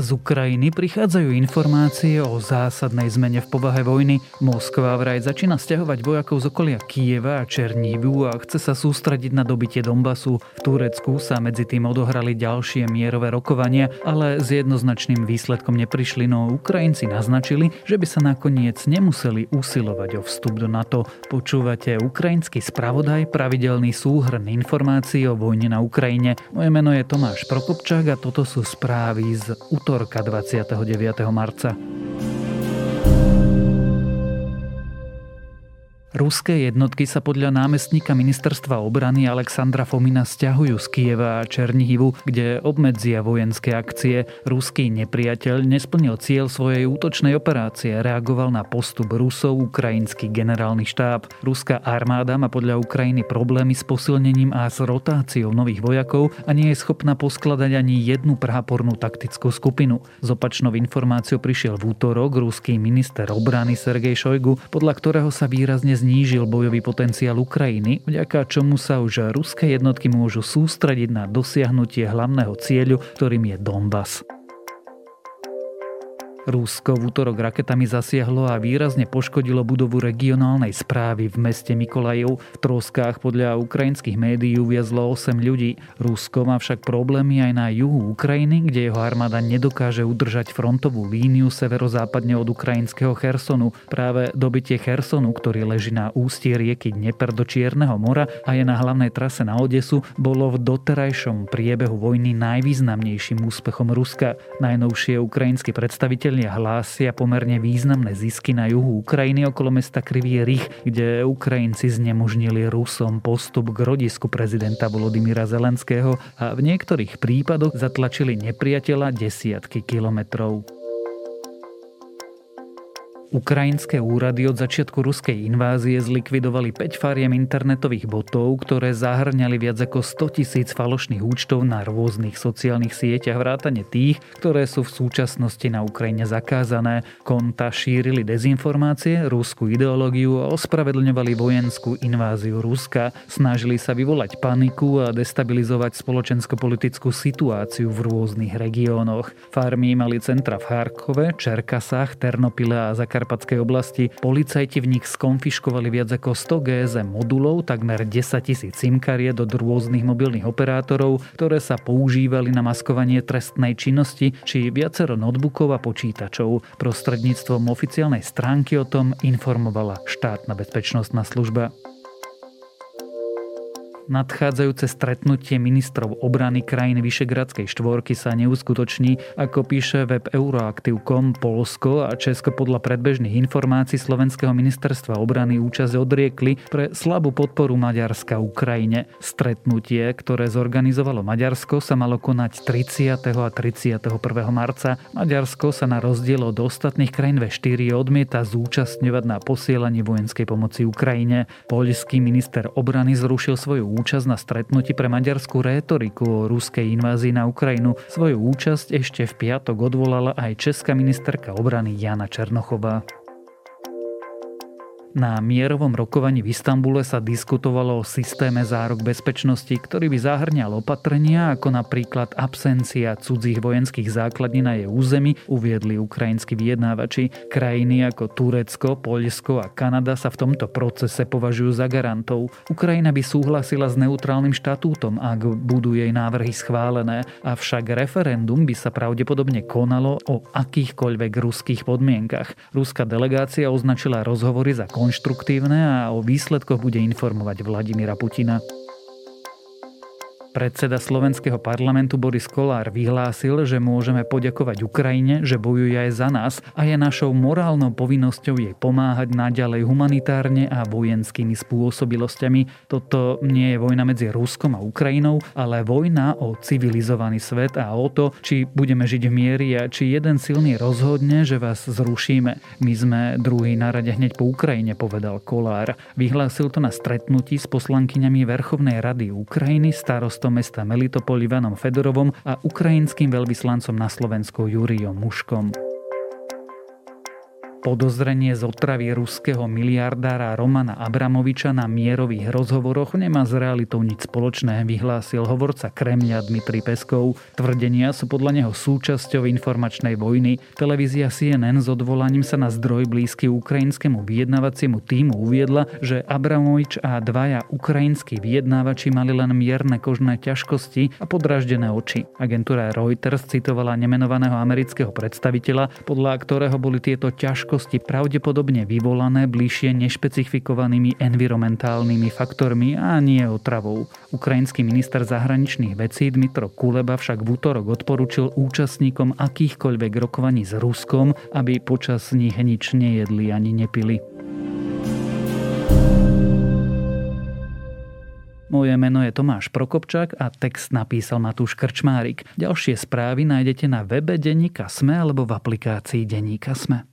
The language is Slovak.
Z Ukrajiny prichádzajú informácie o zásadnej zmene v povahe vojny. Moskva vraj začína stiahovať vojakov z okolia Kieva a Černívu a chce sa sústrediť na dobitie Donbasu. V Turecku sa medzi tým odohrali ďalšie mierové rokovania, ale s jednoznačným výsledkom neprišli, no Ukrajinci naznačili, že by sa nakoniec nemuseli usilovať o vstup do NATO. Počúvate ukrajinský spravodaj, pravidelný súhrn informácií o vojne na Ukrajine. Moje meno je Tomáš Prokopčák a toto sú správy z útorka 29. marca. Ruské jednotky sa podľa námestníka ministerstva obrany Alexandra Fomina stiahujú z Kieva a Černihivu, kde obmedzia vojenské akcie. Ruský nepriateľ nesplnil cieľ svojej útočnej operácie, reagoval na postup Rusov ukrajinský generálny štáb. Ruská armáda má podľa Ukrajiny problémy s posilnením a s rotáciou nových vojakov a nie je schopná poskladať ani jednu prápornú taktickú skupinu. Z opačnou informáciou prišiel v útorok ruský minister obrany Sergej Šojgu, podľa ktorého sa výrazne znížil bojový potenciál Ukrajiny, vďaka čomu sa už ruské jednotky môžu sústrediť na dosiahnutie hlavného cieľu, ktorým je Donbass. Rusko v útorok raketami zasiahlo a výrazne poškodilo budovu regionálnej správy v meste Mikolajev. V troskách podľa ukrajinských médií uviazlo 8 ľudí. Rusko má však problémy aj na juhu Ukrajiny, kde jeho armáda nedokáže udržať frontovú líniu severozápadne od ukrajinského Chersonu. Práve dobitie Chersonu, ktorý leží na ústí rieky Dneper do Čierneho mora a je na hlavnej trase na Odesu, bolo v doterajšom priebehu vojny najvýznamnejším úspechom Ruska. Najnovšie ukrajinskí predstaviteľ Predstavitelia hlásia pomerne významné zisky na juhu Ukrajiny okolo mesta Krivý Rich, kde Ukrajinci znemožnili Rusom postup k rodisku prezidenta Volodymyra Zelenského a v niektorých prípadoch zatlačili nepriateľa desiatky kilometrov. Ukrajinské úrady od začiatku ruskej invázie zlikvidovali 5 fariem internetových botov, ktoré zahrňali viac ako 100 tisíc falošných účtov na rôznych sociálnych sieťach vrátane tých, ktoré sú v súčasnosti na Ukrajine zakázané. Konta šírili dezinformácie, ruskú ideológiu a ospravedlňovali vojenskú inváziu Ruska. Snažili sa vyvolať paniku a destabilizovať spoločensko-politickú situáciu v rôznych regiónoch. Farmy mali centra v Charkove, Čerkasách, Ternopile a Zakar Podkarpatskej oblasti. Policajti v nich skonfiškovali viac ako 100 GSM modulov, takmer 10 tisíc SIM kariet od rôznych mobilných operátorov, ktoré sa používali na maskovanie trestnej činnosti či viacero notebookov a počítačov. Prostredníctvom oficiálnej stránky o tom informovala štátna bezpečnostná služba. Nadchádzajúce stretnutie ministrov obrany krajín Vyšegradskej štvorky sa neuskutoční, ako píše web Euroaktiv.com Polsko a Česko podľa predbežných informácií Slovenského ministerstva obrany účasť odriekli pre slabú podporu Maďarska Ukrajine. Stretnutie, ktoré zorganizovalo Maďarsko, sa malo konať 30. a 31. marca. Maďarsko sa na rozdiel od ostatných krajín V4 odmieta zúčastňovať na posielanie vojenskej pomoci Ukrajine. Poľský minister obrany zrušil svoju účasť na stretnutí pre maďarskú rétoriku o ruskej invázii na Ukrajinu. Svoju účasť ešte v piatok odvolala aj česká ministerka obrany Jana Černochová. Na mierovom rokovaní v Istambule sa diskutovalo o systéme zárok bezpečnosti, ktorý by zahrňal opatrenia ako napríklad absencia cudzích vojenských základní na jej území, uviedli ukrajinskí vyjednávači. Krajiny ako Turecko, Poľsko a Kanada sa v tomto procese považujú za garantov. Ukrajina by súhlasila s neutrálnym štatútom, ak budú jej návrhy schválené, avšak referendum by sa pravdepodobne konalo o akýchkoľvek ruských podmienkach. Ruská delegácia označila rozhovory za konštruktívne a o výsledkoch bude informovať Vladimíra Putina. Predseda slovenského parlamentu Boris Kolár vyhlásil, že môžeme poďakovať Ukrajine, že bojuje aj za nás a je našou morálnou povinnosťou jej pomáhať naďalej humanitárne a vojenskými spôsobilosťami. Toto nie je vojna medzi Ruskom a Ukrajinou, ale vojna o civilizovaný svet a o to, či budeme žiť v miery a či jeden silný rozhodne, že vás zrušíme. My sme druhý na rade hneď po Ukrajine, povedal Kolár. Vyhlásil to na stretnutí s poslankyňami Verchovnej rady Ukrajiny, starost starostom mesta Melitopol Ivanom Fedorovom a ukrajinským veľvyslancom na Slovensku Júriom Muškom. Podozrenie z otravy ruského miliardára Romana Abramoviča na mierových rozhovoroch nemá s realitou nič spoločné, vyhlásil hovorca Kremľa Dmitri Peskov. Tvrdenia sú podľa neho súčasťou informačnej vojny. Televízia CNN s odvolaním sa na zdroj blízky ukrajinskému vyjednávaciemu týmu uviedla, že Abramovič a dvaja ukrajinskí vyjednávači mali len mierne kožné ťažkosti a podraždené oči. Agentúra Reuters citovala nemenovaného amerického predstaviteľa, podľa ktorého boli tieto ťažkosti ťažkosti pravdepodobne vyvolané bližšie nešpecifikovanými environmentálnymi faktormi a nie otravou. Ukrajinský minister zahraničných vecí Dmitro Kuleba však v útorok odporučil účastníkom akýchkoľvek rokovaní s Ruskom, aby počas nich nič nejedli ani nepili. Moje meno je Tomáš Prokopčák a text napísal Matúš Krčmárik. Ďalšie správy nájdete na webe Deníka Sme alebo v aplikácii Deníka Sme.